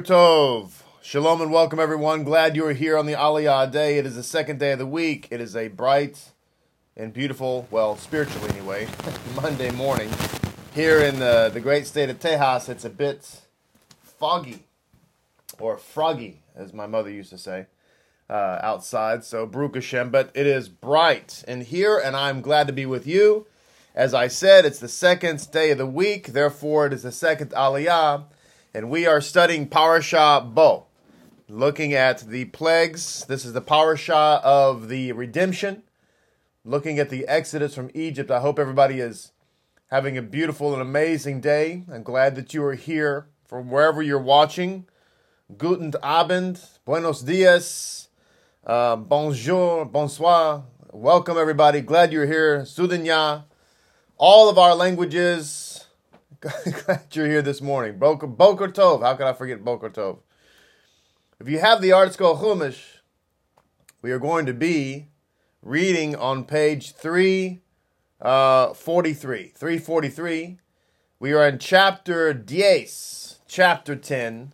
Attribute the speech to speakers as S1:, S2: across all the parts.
S1: Tov. Shalom and welcome everyone. Glad you are here on the Aliyah day. It is the second day of the week. It is a bright and beautiful, well, spiritually anyway, Monday morning. Here in the, the great state of Tejas, it's a bit foggy or froggy, as my mother used to say, uh, outside. So, Baruch Hashem, but it is bright in here, and I'm glad to be with you. As I said, it's the second day of the week, therefore, it is the second Aliyah and we are studying Parashah Bo, looking at the plagues. This is the Parashah of the redemption, looking at the exodus from Egypt. I hope everybody is having a beautiful and amazing day. I'm glad that you are here from wherever you're watching. Guten Abend, buenos dias, uh, bonjour, bonsoir. Welcome, everybody. Glad you're here. Sudanya, all of our languages Glad you're here this morning. Boker, Tov. How can I forget Boker Tov? If you have the ArtScroll Chumash, we are going to be reading on page 343. Uh, 343. We are in chapter Dies, chapter 10,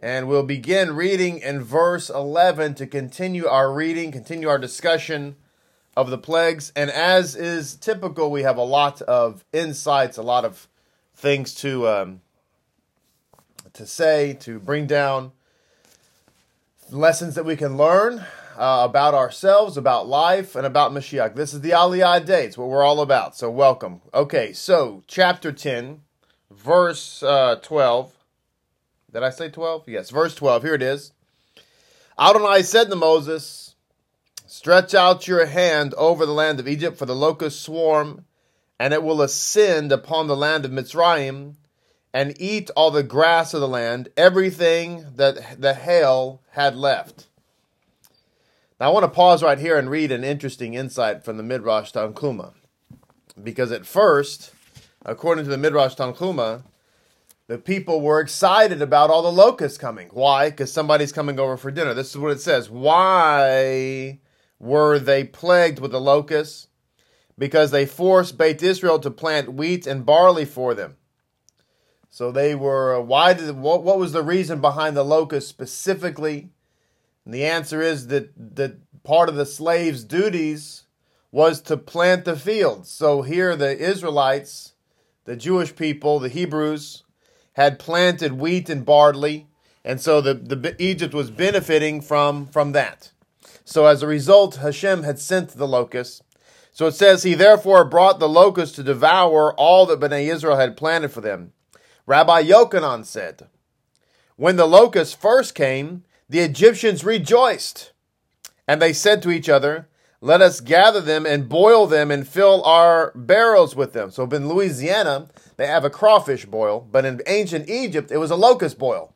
S1: and we'll begin reading in verse 11 to continue our reading, continue our discussion of the plagues. And as is typical, we have a lot of insights, a lot of things to um, to say, to bring down lessons that we can learn uh, about ourselves, about life, and about Mashiach. This is the Aliyah Day. It's what we're all about. So welcome. Okay, so chapter 10, verse uh, 12. Did I say 12? Yes, verse 12. Here it is. Adonai said to Moses, Stretch out your hand over the land of Egypt, for the locust swarm and it will ascend upon the land of Mitzrayim and eat all the grass of the land, everything that the hail had left. Now, I want to pause right here and read an interesting insight from the Midrash Tanchuma. Because at first, according to the Midrash Tanchuma, the people were excited about all the locusts coming. Why? Because somebody's coming over for dinner. This is what it says. Why were they plagued with the locusts? Because they forced Beit Israel to plant wheat and barley for them. So they were, uh, why did, what, what was the reason behind the locusts specifically? And the answer is that, that part of the slaves' duties was to plant the fields. So here the Israelites, the Jewish people, the Hebrews, had planted wheat and barley, and so the, the Egypt was benefiting from, from that. So as a result, Hashem had sent the locusts so it says, He therefore brought the locusts to devour all that Bnei Israel had planted for them. Rabbi Yochanan said, When the locusts first came, the Egyptians rejoiced. And they said to each other, Let us gather them and boil them and fill our barrels with them. So in Louisiana, they have a crawfish boil, but in ancient Egypt, it was a locust boil.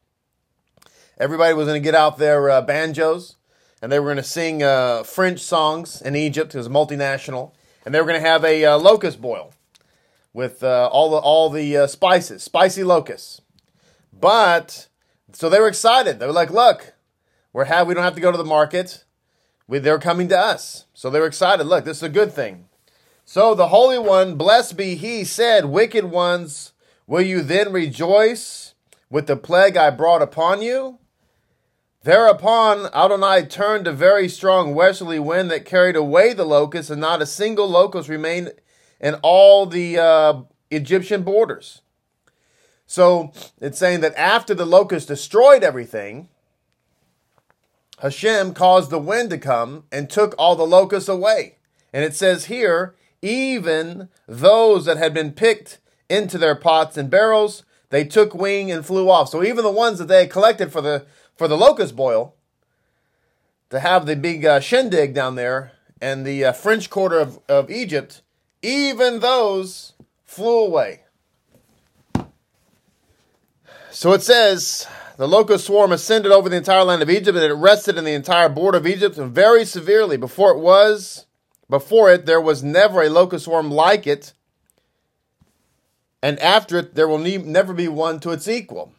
S1: Everybody was going to get out their uh, banjos and they were going to sing uh, French songs in Egypt. It was multinational, and they were going to have a uh, locust boil with uh, all the all the uh, spices, spicy locusts. But so they were excited. They were like, "Look, we're have we don't have to go to the market. We, they're coming to us." So they were excited. Look, this is a good thing. So the Holy One, blessed be He, said, "Wicked ones, will you then rejoice with the plague I brought upon you?" Thereupon Adonai turned a very strong westerly wind that carried away the locusts, and not a single locust remained in all the uh, Egyptian borders. So it's saying that after the locusts destroyed everything, Hashem caused the wind to come and took all the locusts away. And it says here, even those that had been picked into their pots and barrels, they took wing and flew off. So even the ones that they had collected for the for the locust boil to have the big uh, shindig down there and the uh, French Quarter of, of Egypt, even those flew away. So it says the locust swarm ascended over the entire land of Egypt and it rested in the entire border of Egypt and very severely. Before it was, before it, there was never a locust swarm like it, and after it, there will ne- never be one to its equal.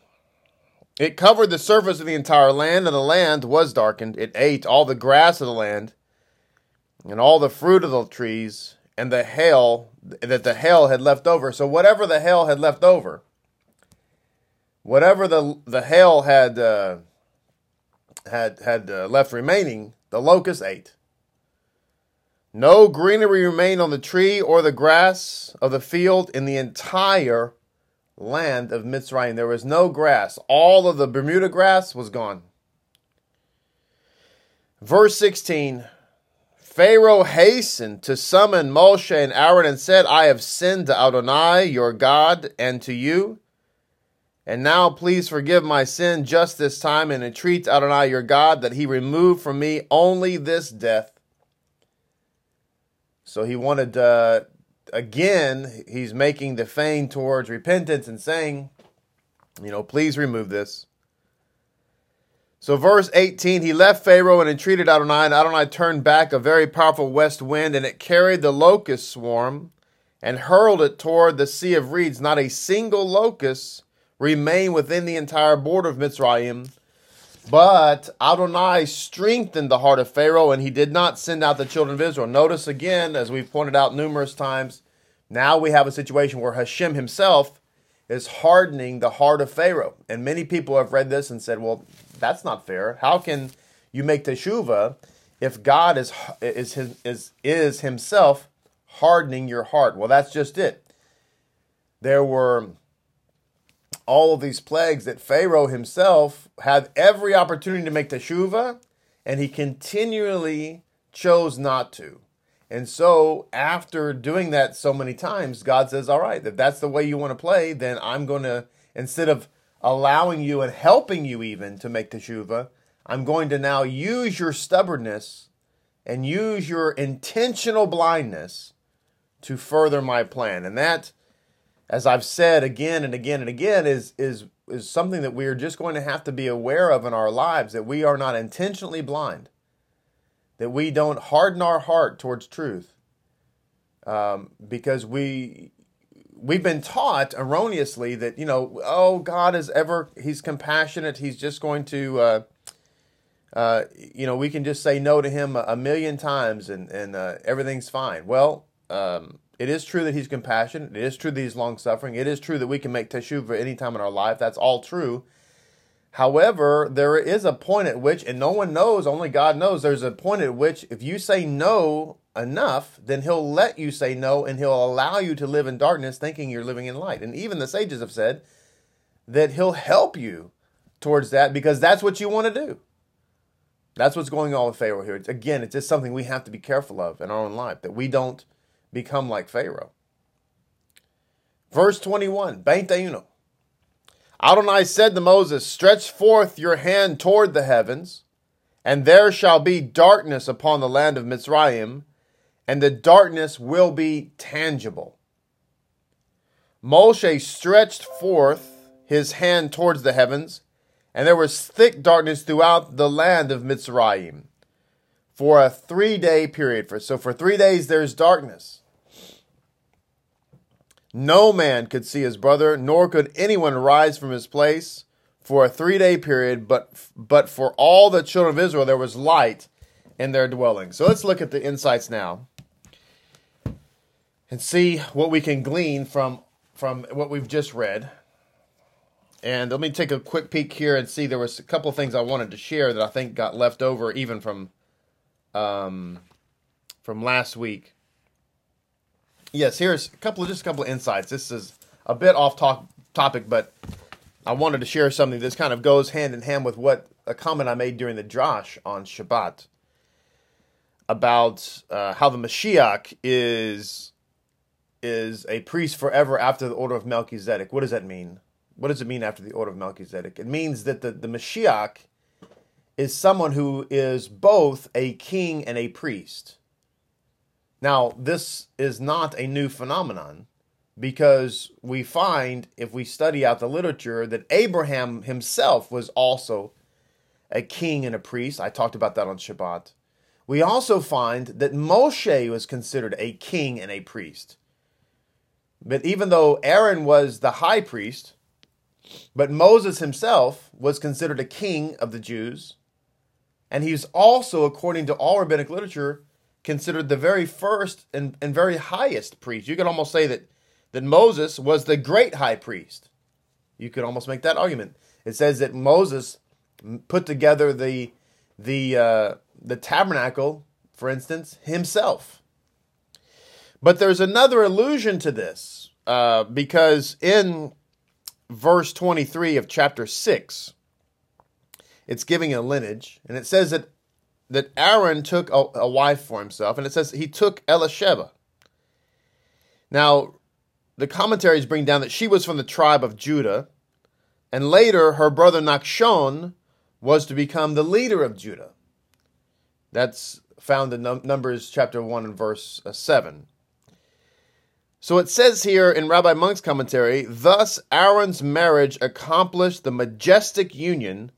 S1: It covered the surface of the entire land, and the land was darkened. It ate all the grass of the land, and all the fruit of the trees, and the hail that the hail had left over. So, whatever the hail had left over, whatever the the hail had uh, had had uh, left remaining, the locust ate. No greenery remained on the tree or the grass of the field in the entire land of Mitzrayim. There was no grass. All of the Bermuda grass was gone. Verse 16 Pharaoh hastened to summon Moshe and Aaron and said, I have sinned to Adonai, your God, and to you. And now please forgive my sin just this time and entreat Adonai, your God, that he remove from me only this death so he wanted, uh, again, he's making the feign towards repentance and saying, you know, please remove this. So, verse 18, he left Pharaoh and entreated Adonai, and Adonai turned back a very powerful west wind, and it carried the locust swarm and hurled it toward the Sea of Reeds. Not a single locust remained within the entire border of Mitzrayim but Adonai strengthened the heart of Pharaoh, and he did not send out the children of Israel. Notice again, as we've pointed out numerous times, now we have a situation where Hashem himself is hardening the heart of Pharaoh. And many people have read this and said, well, that's not fair. How can you make teshuvah if God is, is, is, is himself hardening your heart? Well, that's just it. There were all of these plagues that Pharaoh himself had every opportunity to make teshuvah, and he continually chose not to. And so, after doing that so many times, God says, All right, if that's the way you want to play, then I'm going to, instead of allowing you and helping you even to make teshuvah, I'm going to now use your stubbornness and use your intentional blindness to further my plan. And that as I've said again and again and again, is is is something that we are just going to have to be aware of in our lives that we are not intentionally blind, that we don't harden our heart towards truth, um, because we we've been taught erroneously that you know oh God is ever He's compassionate He's just going to uh, uh, you know we can just say no to Him a, million times and and uh, everything's fine. Well. Um, it is true that he's compassionate. It is true that he's long suffering. It is true that we can make teshuvah any time in our life. That's all true. However, there is a point at which, and no one knows, only God knows, there's a point at which if you say no enough, then he'll let you say no and he'll allow you to live in darkness thinking you're living in light. And even the sages have said that he'll help you towards that because that's what you want to do. That's what's going on with Pharaoh here. Again, it's just something we have to be careful of in our own life that we don't become like Pharaoh. Verse 21, 21. Adonai said to Moses, Stretch forth your hand toward the heavens, and there shall be darkness upon the land of Mitzrayim, and the darkness will be tangible. Moshe stretched forth his hand towards the heavens, and there was thick darkness throughout the land of Mitzrayim for a three day period. So for three days there's darkness. No man could see his brother, nor could anyone rise from his place for a three day period, but, but for all the children of Israel there was light in their dwelling. So let's look at the insights now and see what we can glean from, from what we've just read. And let me take a quick peek here and see there was a couple of things I wanted to share that I think got left over even from um, from last week yes, here's a couple of just a couple of insights. This is a bit off talk, topic, but I wanted to share something that kind of goes hand in hand with what a comment I made during the Drash on Shabbat about uh, how the Mashiach is is a priest forever after the order of Melchizedek. What does that mean? What does it mean after the order of Melchizedek? It means that the, the Mashiach is someone who is both a king and a priest. Now, this is not a new phenomenon because we find, if we study out the literature, that Abraham himself was also a king and a priest. I talked about that on Shabbat. We also find that Moshe was considered a king and a priest. But even though Aaron was the high priest, but Moses himself was considered a king of the Jews, and he's also, according to all rabbinic literature, considered the very first and, and very highest priest. You could almost say that, that Moses was the great high priest. You could almost make that argument. It says that Moses put together the the uh, the tabernacle, for instance, himself. But there's another allusion to this uh, because in verse 23 of chapter 6, it's giving a lineage, and it says that that Aaron took a, a wife for himself, and it says he took Elisheba. Now, the commentaries bring down that she was from the tribe of Judah, and later her brother Nachshon was to become the leader of Judah. That's found in Numbers chapter 1 and verse uh, 7. So it says here in Rabbi Munk's commentary, thus Aaron's marriage accomplished the majestic union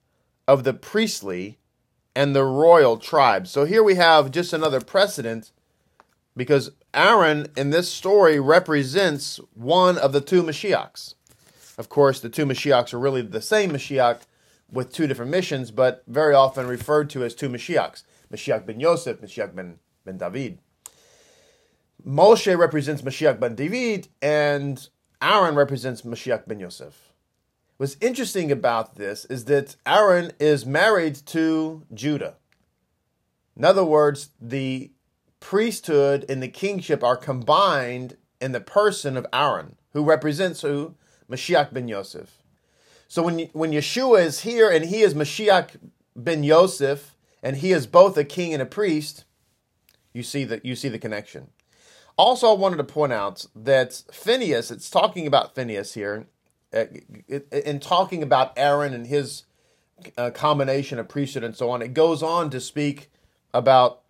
S1: of the priestly and the royal tribes. So here we have just another precedent because Aaron in this story represents one of the two Mashiachs. Of course, the two Mashiachs are really the same Mashiach with two different missions, but very often referred to as two Mashiachs Mashiach ben Yosef, Mashiach ben, ben David. Moshe represents Mashiach ben David, and Aaron represents Mashiach ben Yosef. What's interesting about this is that Aaron is married to Judah. In other words, the priesthood and the kingship are combined in the person of Aaron, who represents who? Mashiach ben Yosef. So when, when Yeshua is here and he is Mashiach ben Yosef, and he is both a king and a priest, you see the, you see the connection. Also, I wanted to point out that Phineas, it's talking about Phineas here, in talking about Aaron and his uh, combination of priesthood and so on, it goes on to speak about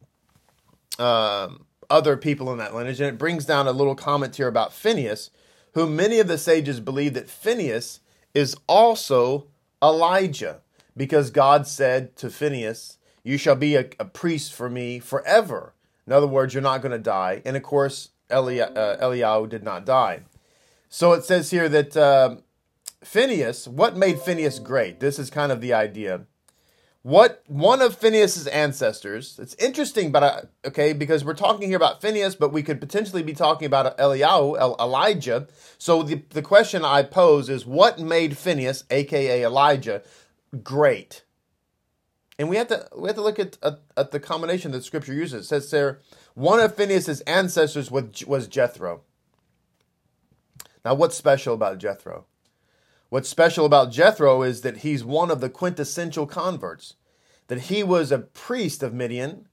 S1: um, other people in that lineage, and it brings down a little comment here about Phineas, who many of the sages believe that Phineas is also Elijah, because God said to Phineas, "You shall be a, a priest for me forever." In other words, you're not going to die. And of course, Eli- uh, Eliyahu did not die. So it says here that uh, Phineas, what made Phineas great? This is kind of the idea. What one of Phineas's ancestors? It's interesting, but uh, okay, because we're talking here about Phineas, but we could potentially be talking about Eliyahu, Elijah. So the the question I pose is, what made Phineas, aka Elijah, great? And we have to we have to look at at, at the combination that Scripture uses. It says there, one of Phineas's ancestors was was Jethro. Now, what's special about Jethro? What's special about Jethro is that he's one of the quintessential converts, that he was a priest of Midian,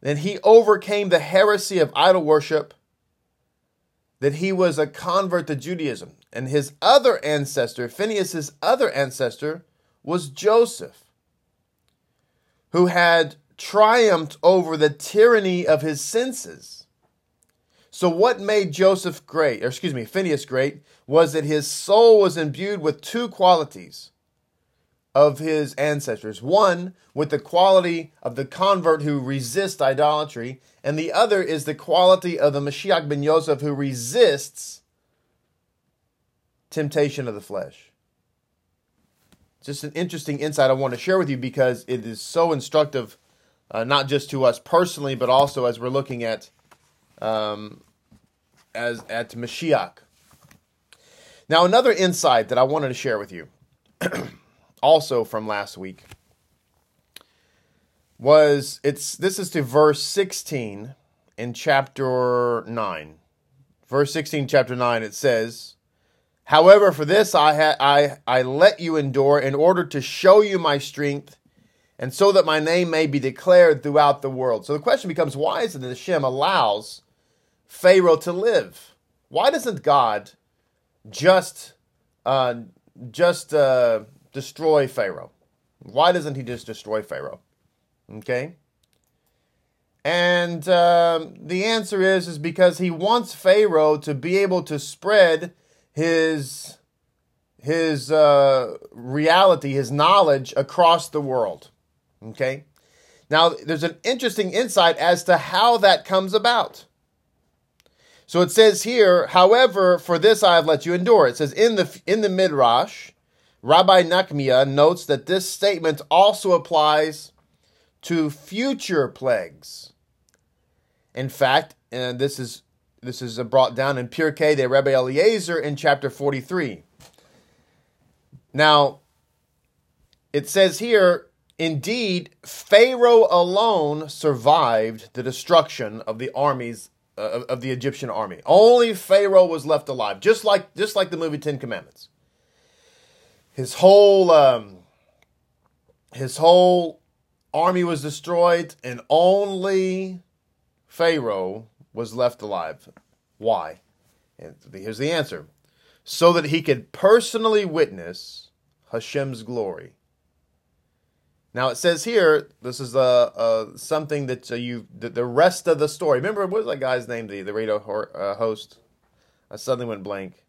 S1: that he overcame the heresy of idol worship, that he was a convert to Judaism. And his other ancestor, Phineas's other ancestor, was Joseph, who had triumphed over the tyranny of his senses so, what made Joseph great, or excuse me, Phineas great, was that his soul was imbued with two qualities of his ancestors. One, with the quality of the convert who resists idolatry, and the other is the quality of the Mashiach ben Yosef who resists temptation of the flesh. Just an interesting insight I want to share with you because it is so instructive, uh, not just to us personally, but also as we're looking at um, as at Mashiach. Now, another insight that I wanted to share with you, also from last week, was it's this is to verse 16 in chapter 9. Verse 16, chapter 9, it says, However, for this I, ha- I, I let you endure in order to show you my strength and so that my name may be declared throughout the world. So the question becomes why is it that Hashem allows Pharaoh to live? Why doesn't God just uh, just uh, destroy Pharaoh? Why doesn't he just destroy Pharaoh? Okay. And um, the answer is is because he wants Pharaoh to be able to spread his his uh, reality, his knowledge across the world. Okay. Now, there's an interesting insight as to how that comes about. So it says here, however, for this I have let you endure. It says in the in the Midrash, Rabbi Nachmia notes that this statement also applies to future plagues. In fact, and this is this is brought down in Pirkei de Rabbi Eliezer in chapter 43. Now, it says here, indeed, Pharaoh alone survived the destruction of the armies uh, of the Egyptian army. Only Pharaoh was left alive, just like just like the movie Ten Commandments. His whole um, his whole army was destroyed, and only Pharaoh was left alive. Why? And here's the answer: so that he could personally witness Hashem's glory. Now it says here, this is uh, something that uh, you the, the, rest of the story. Remember what was that guy's name? The the radio uh, host. I suddenly went blank.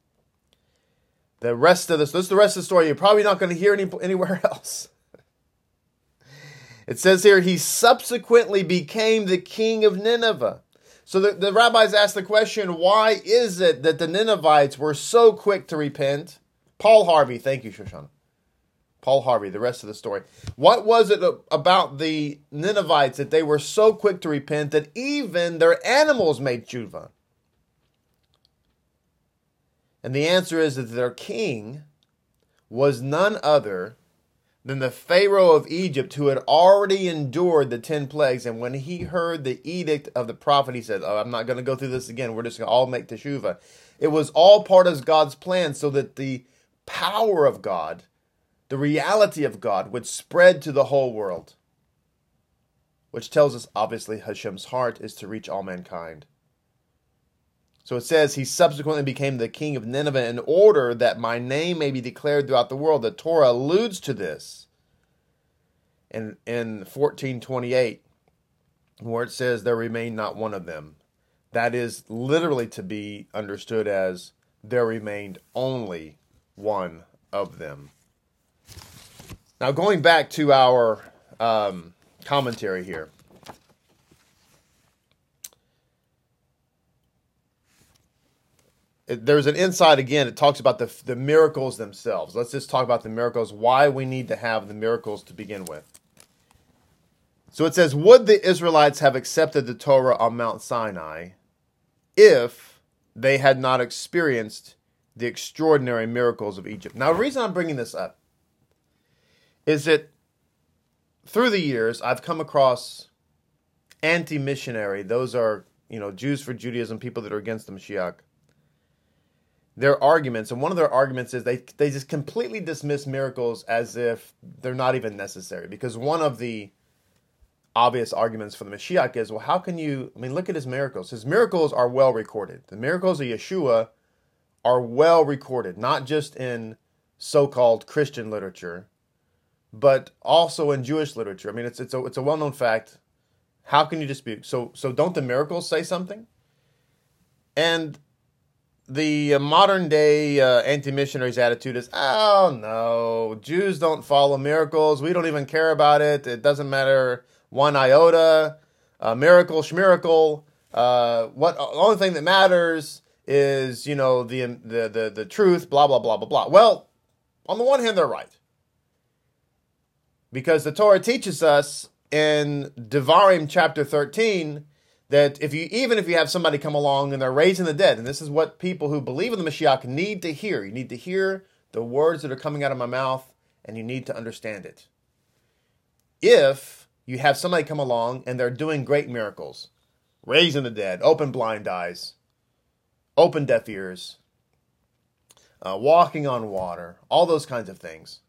S1: The rest of this, this is the rest of the story. You're probably not going to hear any, anywhere else. It says here, he subsequently became the king of Nineveh. So the, the rabbis asked the question, why is it that the Ninevites were so quick to repent? Paul Harvey, thank you, Shoshana. Paul Harvey, the rest of the story. What was it about the Ninevites that they were so quick to repent that even their animals made tshuva? And the answer is that their king was none other than the Pharaoh of Egypt, who had already endured the 10 plagues. And when he heard the edict of the prophet, he said, Oh, I'm not going to go through this again. We're just going to all make teshuvah. It was all part of God's plan so that the power of God, the reality of God, would spread to the whole world. Which tells us, obviously, Hashem's heart is to reach all mankind. So it says he subsequently became the king of Nineveh in order that my name may be declared throughout the world. The Torah alludes to this in, in 1428, where it says, There remained not one of them. That is literally to be understood as there remained only one of them. Now, going back to our um, commentary here. there's an insight again. It talks about the the miracles themselves. Let's just talk about the miracles. Why we need to have the miracles to begin with. So it says, "Would the Israelites have accepted the Torah on Mount Sinai if they had not experienced the extraordinary miracles of Egypt?" Now, the reason I'm bringing this up is that through the years I've come across anti-missionary. Those are you know Jews for Judaism, people that are against the Mashiach their arguments, and one of their arguments is they they just completely dismiss miracles as if they're not even necessary. Because one of the obvious arguments for the Mashiach is, well, how can you? I mean, look at his miracles. His miracles are well recorded. The miracles of Yeshua are well recorded, not just in so-called Christian literature, but also in Jewish literature. I mean, it's it's a it's a well-known fact. How can you dispute? So so don't the miracles say something? And the uh, modern day uh, anti missionaries attitude is oh no, Jews don't follow miracles. We don't even care about it. It doesn't matter one iota. Uh, miracle, schmiracle. Uh, what the only thing that matters is you know the, the the the truth. Blah blah blah blah blah. Well, on the one hand, they're right because the Torah teaches us in Devarim chapter thirteen that if you even if you have somebody come along and they're raising the dead, and this is what people who believe in the Mashiach need to hear. You need to hear the words that are coming out of my mouth, and you need to understand it. If you have somebody come along and they're doing great miracles, raising the dead, open blind eyes, open deaf ears, uh, walking on water, all those kinds of things,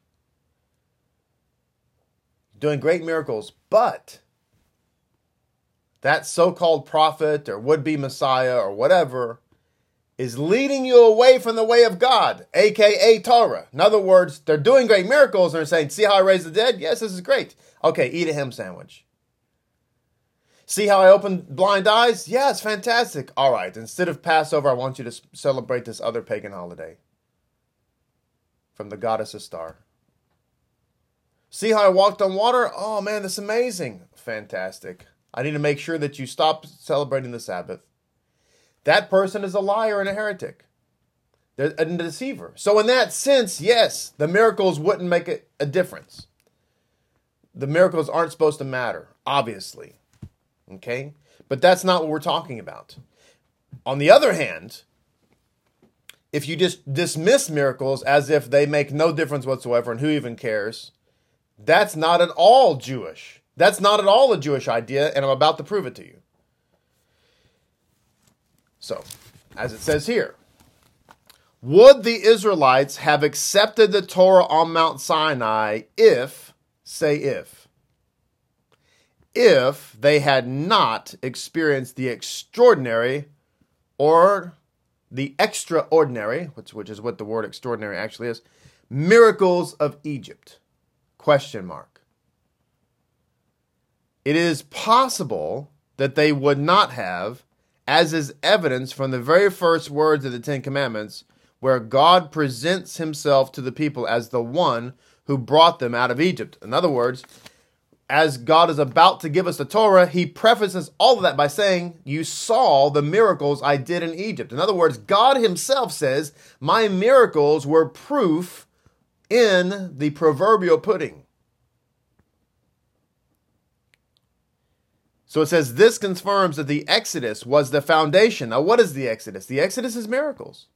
S1: doing great miracles, but that so called prophet or would be Messiah or whatever is leading you away from the way of God, aka Torah. In other words, they're doing great miracles and they're saying, See how I raised the dead? Yes, this is great. Okay, eat a ham sandwich. See how I opened blind eyes? It's fantastic. All right, instead of Passover, I want you to celebrate this other pagan holiday from the goddess Ishtar. See how I walked on water? Oh man, that's amazing. Fantastic. I need to make sure that you stop celebrating the Sabbath. That person is a liar and a heretic. They're a deceiver. So, in that sense, yes, the miracles wouldn't make a, a difference. The miracles aren't supposed to matter, obviously. Okay? But that's not what we're talking about. On the other hand, if you just dismiss miracles as if they make no difference whatsoever and who even cares, that's not at all Jewish. That's not at all a Jewish idea, and I'm about to prove it to you. So, as it says here, would the Israelites have accepted the Torah on Mount Sinai if, say if, if they had not experienced the extraordinary or the extraordinary, which, which is what the word extraordinary actually is, miracles of Egypt? Question mark. It is possible that they would not have, as is evidence from the very first words of the Ten Commandments, where God presents himself to the people as the one who brought them out of Egypt. In other words, as God is about to give us the Torah, he prefaces all of that by saying, You saw the miracles I did in Egypt. In other words, God himself says, My miracles were proof in the proverbial pudding. So it says, This confirms that the Exodus was the foundation. Now, what is the Exodus? The Exodus is miracles.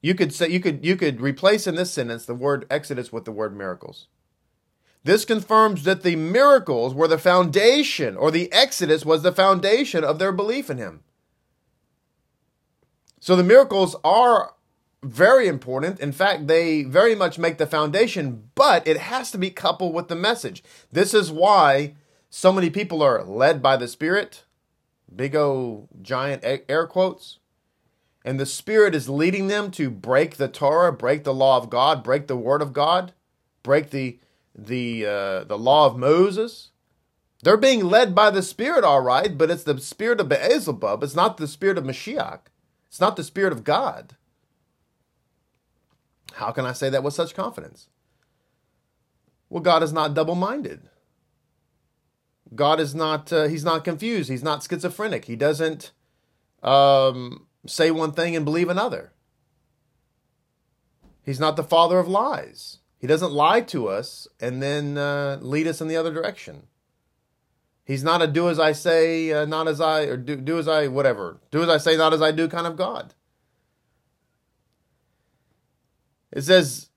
S1: You could say you could you could replace in this sentence the word Exodus with the word miracles. This confirms that the miracles were the foundation, or the Exodus was the foundation of their belief in Him. So the miracles are very important. In fact, they very much make the foundation, but it has to be coupled with the message. This is why so many people are led by the Spirit, big O giant air quotes, and the Spirit is leading them to break the Torah, break the law of God, break the Word of God, break the the uh, the law of Moses. They're being led by the Spirit, all right, but it's the spirit of Beelzebub. It's not the spirit of Mashiach. It's not the spirit of God. How can I say that with such confidence? Well, God is not double-minded. God is not. Uh, he's not confused. He's not schizophrenic. He doesn't um, say one thing and believe another. He's not the father of lies. He doesn't lie to us and then uh, lead us in the other direction. He's not a do as I say, uh, not as I, or do, do as I, whatever. Do as I say, not as I do kind of God. It says,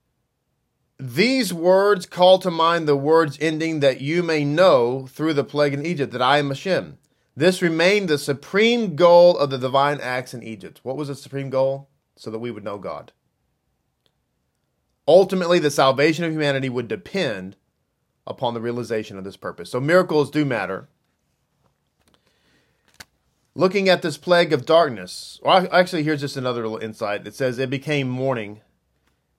S1: These words call to mind the words ending that you may know through the plague in Egypt that I am Hashem. This remained the supreme goal of the divine acts in Egypt. What was the supreme goal? So that we would know God. Ultimately, the salvation of humanity would depend upon the realization of this purpose. So miracles do matter. Looking at this plague of darkness, actually, here's just another little insight. It says, It became morning.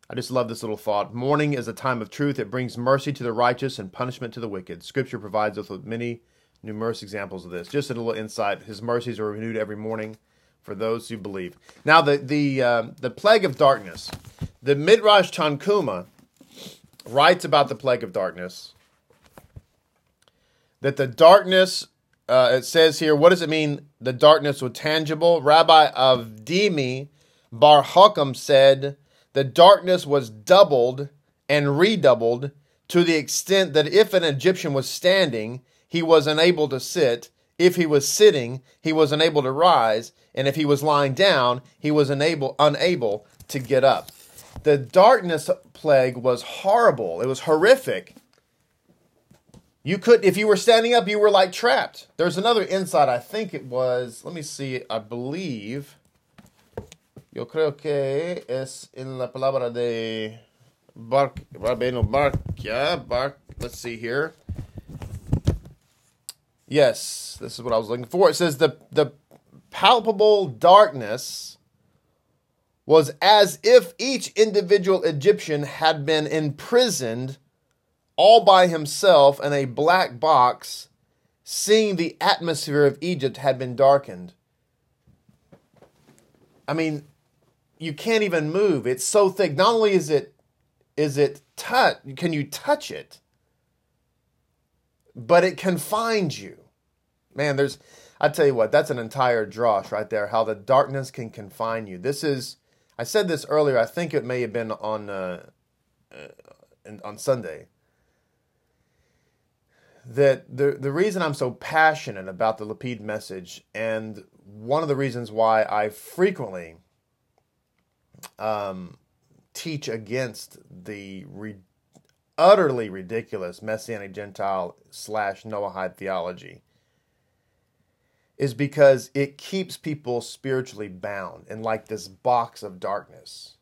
S1: I just love this little thought. Morning is a time of truth. It brings mercy to the righteous and punishment to the wicked. Scripture provides us with many numerous examples of this. Just a little insight. His mercies are renewed every morning for those who believe. Now, the the uh, the plague of darkness. The Midrash Tanhuma writes about the plague of darkness that the darkness, uh, it says here, what does it mean? The darkness was tangible. Rabbi Avdimi Bar Hakam said the darkness was doubled and redoubled to the extent that if an Egyptian was standing, he was unable to sit. If he was sitting, he was unable to rise, and if he was lying down, he was unable unable to get up the darkness plague was horrible. It was horrific. You could, if you were standing up, you were like trapped. There's another insight. I think it was. Let me see. I believe. Yo creo que es en la palabra de Bar, Rabbeinu Bachya. Bar, let's see here. Yes, this is what I was looking for. It says the the palpable darkness was as if each individual Egyptian had been imprisoned all by himself in a black box, seeing the atmosphere of Egypt had been darkened. I mean, you can't even move. It's so thick. Not only is it is it touch can you touch it, but it confines you. Man, there's I tell you what, that's an entire drosh right there, how the darkness can confine you. This is I said this earlier. I think it may have been on uh, uh, on Sunday. That the the reason I'm so passionate about the Lapid message, and one of the reasons why I frequently um, teach against the re- utterly ridiculous Messianic Gentile slash Noahide theology is because it keeps people spiritually bound in like this box of darkness.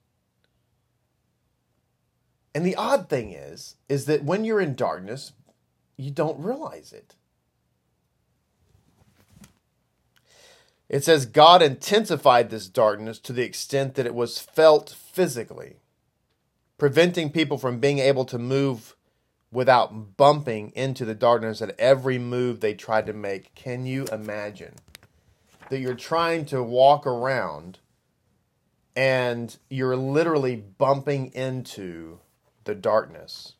S1: And the odd thing is, is that when you're in darkness, you don't realize it. It says God intensified this darkness to the extent that it was felt physically, preventing people from being able to move without bumping into the darkness at every move they tried to make. Can you imagine that you're trying to walk around and you're literally bumping into the darkness?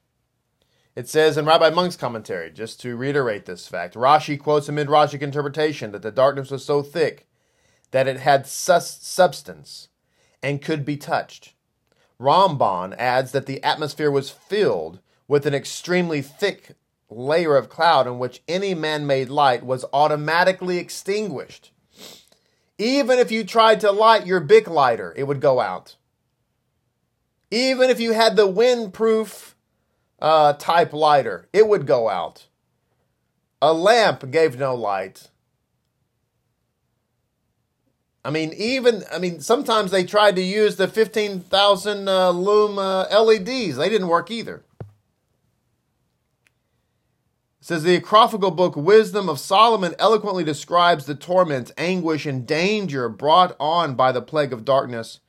S1: It says in Rabbi Munk's commentary, just to reiterate this fact, Rashi quotes a midrashic interpretation that the darkness was so thick that it had sus- substance and could be touched. Ramban adds that the atmosphere was filled with an extremely thick layer of cloud in which any man made light was automatically extinguished. Even if you tried to light your Bic lighter, it would go out. Even if you had the windproof uh, type lighter, it would go out. A lamp gave no light. I mean, even I mean, sometimes they tried to use the fifteen thousand uh, lume uh, LEDs. They didn't work either. It says the acrophatical book Wisdom of Solomon eloquently describes the torment, anguish, and danger brought on by the plague of darkness,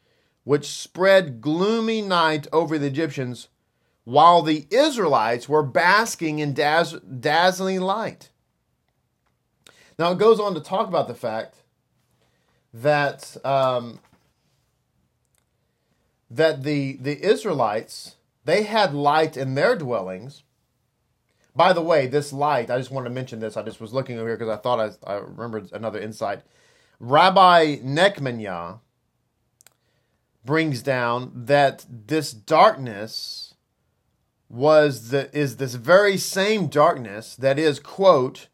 S1: which spread gloomy night over the Egyptians while the Israelites were basking in dazz- dazzling light. Now it goes on to talk about the fact that um, that the the Israelites they had light in their dwellings. By the way, this light, I just want to mention this. I just was looking over here because I thought I, I remembered another insight. Rabbi Nechemyah brings down that this darkness was the is this very same darkness that is quote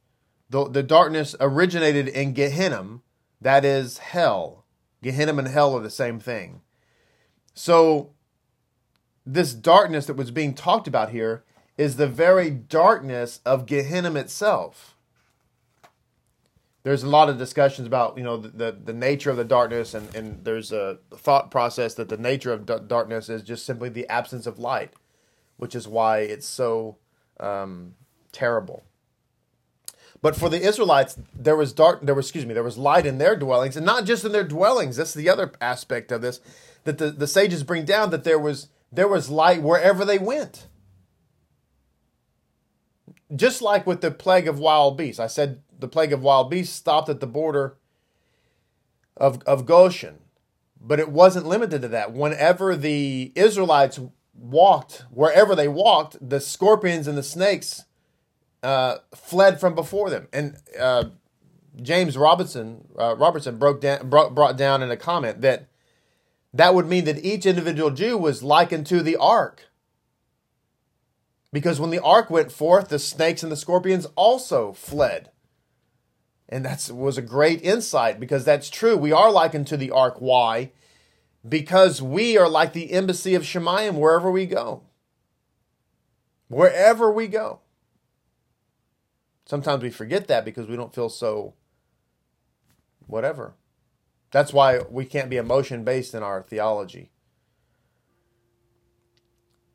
S1: the the darkness originated in Gehenna, that is hell. Gehenna and hell are the same thing. So this darkness that was being talked about here is the very darkness of Gehenna itself. There's a lot of discussions about you know the, the, the nature of the darkness, and, and there's a thought process that the nature of darkness is just simply the absence of light which is why it's so um, terrible. But for the Israelites, there was dark. There was, excuse me, there was light in their dwellings, and not just in their dwellings. That's the other aspect of this that the, the sages bring down that there was there was light wherever they went. Just like with the plague of wild beasts, I said the plague of wild beasts stopped at the border of of Goshen, but it wasn't limited to that. Whenever the Israelites walked, wherever they walked, the scorpions and the snakes uh, fled from before them. And uh, James Robinson uh, Robertson broke down brought, brought down in a comment that that would mean that each individual Jew was likened to the ark. Because when the ark went forth, the snakes and the scorpions also fled. And that was a great insight because that's true. We are likened to the ark. Why? Because we are like the embassy of Shemayim wherever we go. Wherever we go. Sometimes we forget that because we don't feel so whatever. That's why we can't be emotion based in our theology.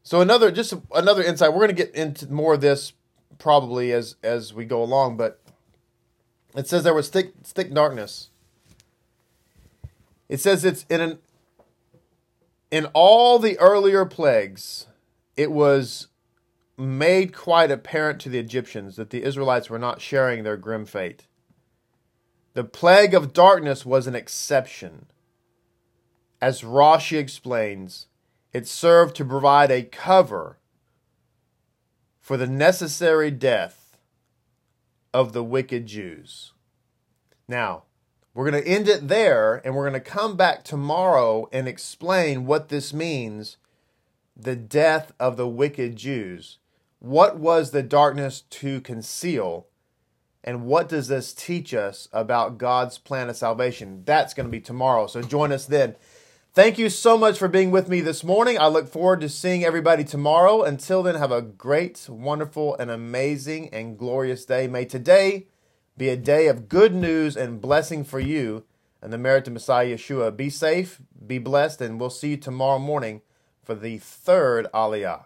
S1: So another just another insight. We're going to get into more of this probably as as we go along, but it says there was thick thick darkness. It says it's in an in all the earlier plagues, it was made quite apparent to the Egyptians that the Israelites were not sharing their grim fate. The plague of darkness was an exception. As Rashi explains, it served to provide a cover for the necessary death of the wicked Jews. Now, we're going to end it there and we're going to come back tomorrow and explain what this means the death of the wicked Jews. What was the darkness to conceal? And what does this teach us about God's plan of salvation? That's going to be tomorrow. So join us then. Thank you so much for being with me this morning. I look forward to seeing everybody tomorrow. Until then, have a great, wonderful, and amazing and glorious day. May today be a day of good news and blessing for you and the merit of Messiah Yeshua. Be safe, be blessed, and we'll see you tomorrow morning for the third Aliyah.